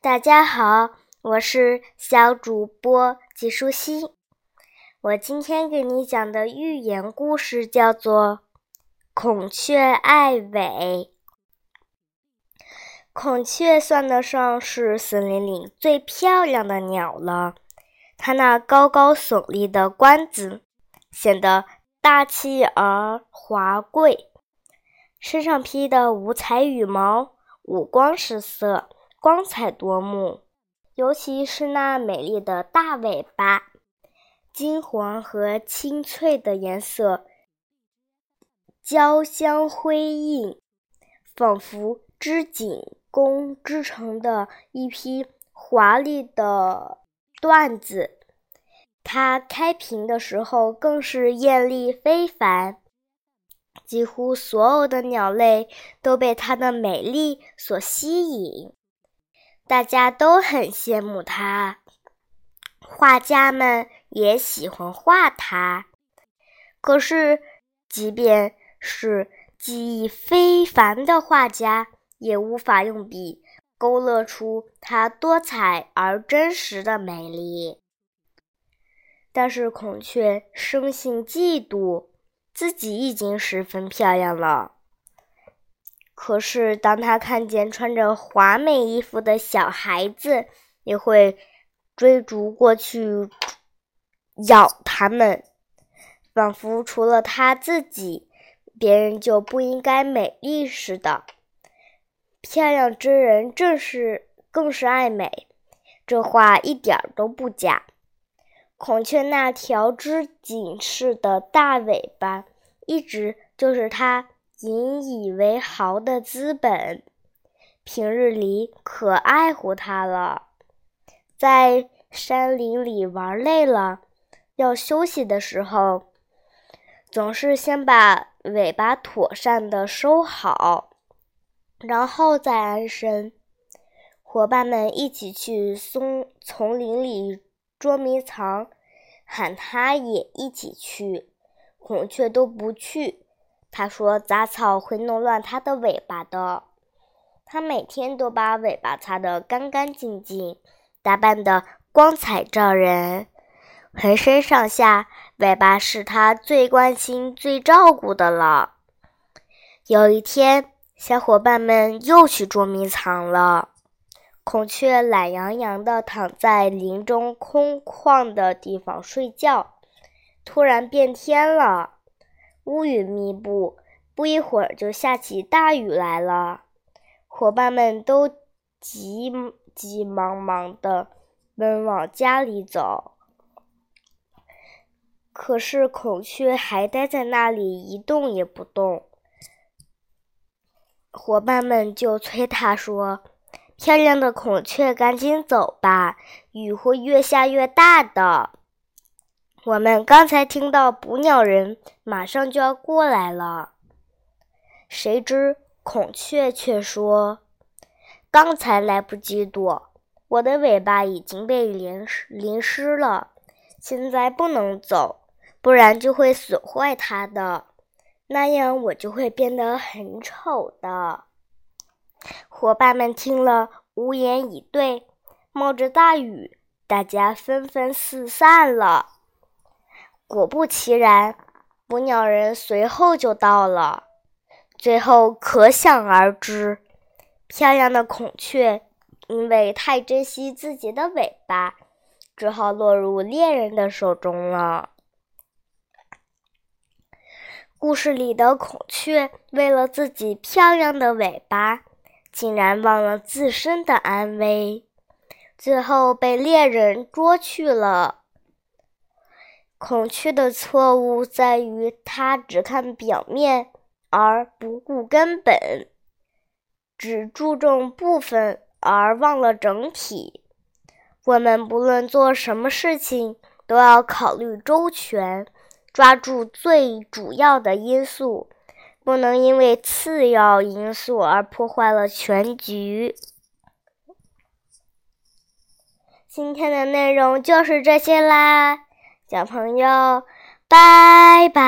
大家好，我是小主播季舒心。我今天给你讲的寓言故事叫做《孔雀爱尾》。孔雀算得上是森林里最漂亮的鸟了，它那高高耸立的冠子显得大气而华贵，身上披的五彩羽毛五光十色。光彩夺目，尤其是那美丽的大尾巴，金黄和青翠的颜色交相辉映，仿佛织锦工织成的一匹华丽的缎子。它开屏的时候更是艳丽非凡，几乎所有的鸟类都被它的美丽所吸引。大家都很羡慕它，画家们也喜欢画它。可是，即便是技艺非凡的画家，也无法用笔勾勒出它多彩而真实的美丽。但是，孔雀生性嫉妒，自己已经十分漂亮了。可是，当他看见穿着华美衣服的小孩子，也会追逐过去咬他们，仿佛除了他自己，别人就不应该美丽似的。漂亮之人正是更是爱美，这话一点都不假。孔雀那条织锦似的大尾巴，一直就是它。引以为豪的资本，平日里可爱护它了。在山林里玩累了，要休息的时候，总是先把尾巴妥善的收好，然后再安身。伙伴们一起去松丛林里捉迷藏，喊它也一起去，孔雀都不去。他说：“杂草会弄乱它的尾巴的。”他每天都把尾巴擦得干干净净，打扮得光彩照人，浑身上下尾巴是他最关心、最照顾的了。有一天，小伙伴们又去捉迷藏了。孔雀懒洋洋地躺在林中空旷的地方睡觉。突然变天了。乌云密布，不一会儿就下起大雨来了。伙伴们都急急忙忙的奔往家里走，可是孔雀还待在那里一动也不动。伙伴们就催他说：“漂亮的孔雀，赶紧走吧，雨会越下越大的。”我们刚才听到捕鸟人马上就要过来了，谁知孔雀却说：“刚才来不及躲，我的尾巴已经被淋淋湿了，现在不能走，不然就会损坏它的，那样我就会变得很丑的。”伙伴们听了，无言以对。冒着大雨，大家纷纷四散了。果不其然，捕鸟人随后就到了。最后可想而知，漂亮的孔雀因为太珍惜自己的尾巴，只好落入猎人的手中了。故事里的孔雀为了自己漂亮的尾巴，竟然忘了自身的安危，最后被猎人捉去了。孔雀的错误在于，它只看表面而不顾根本，只注重部分而忘了整体。我们不论做什么事情，都要考虑周全，抓住最主要的因素，不能因为次要因素而破坏了全局。今天的内容就是这些啦。小朋友，拜拜。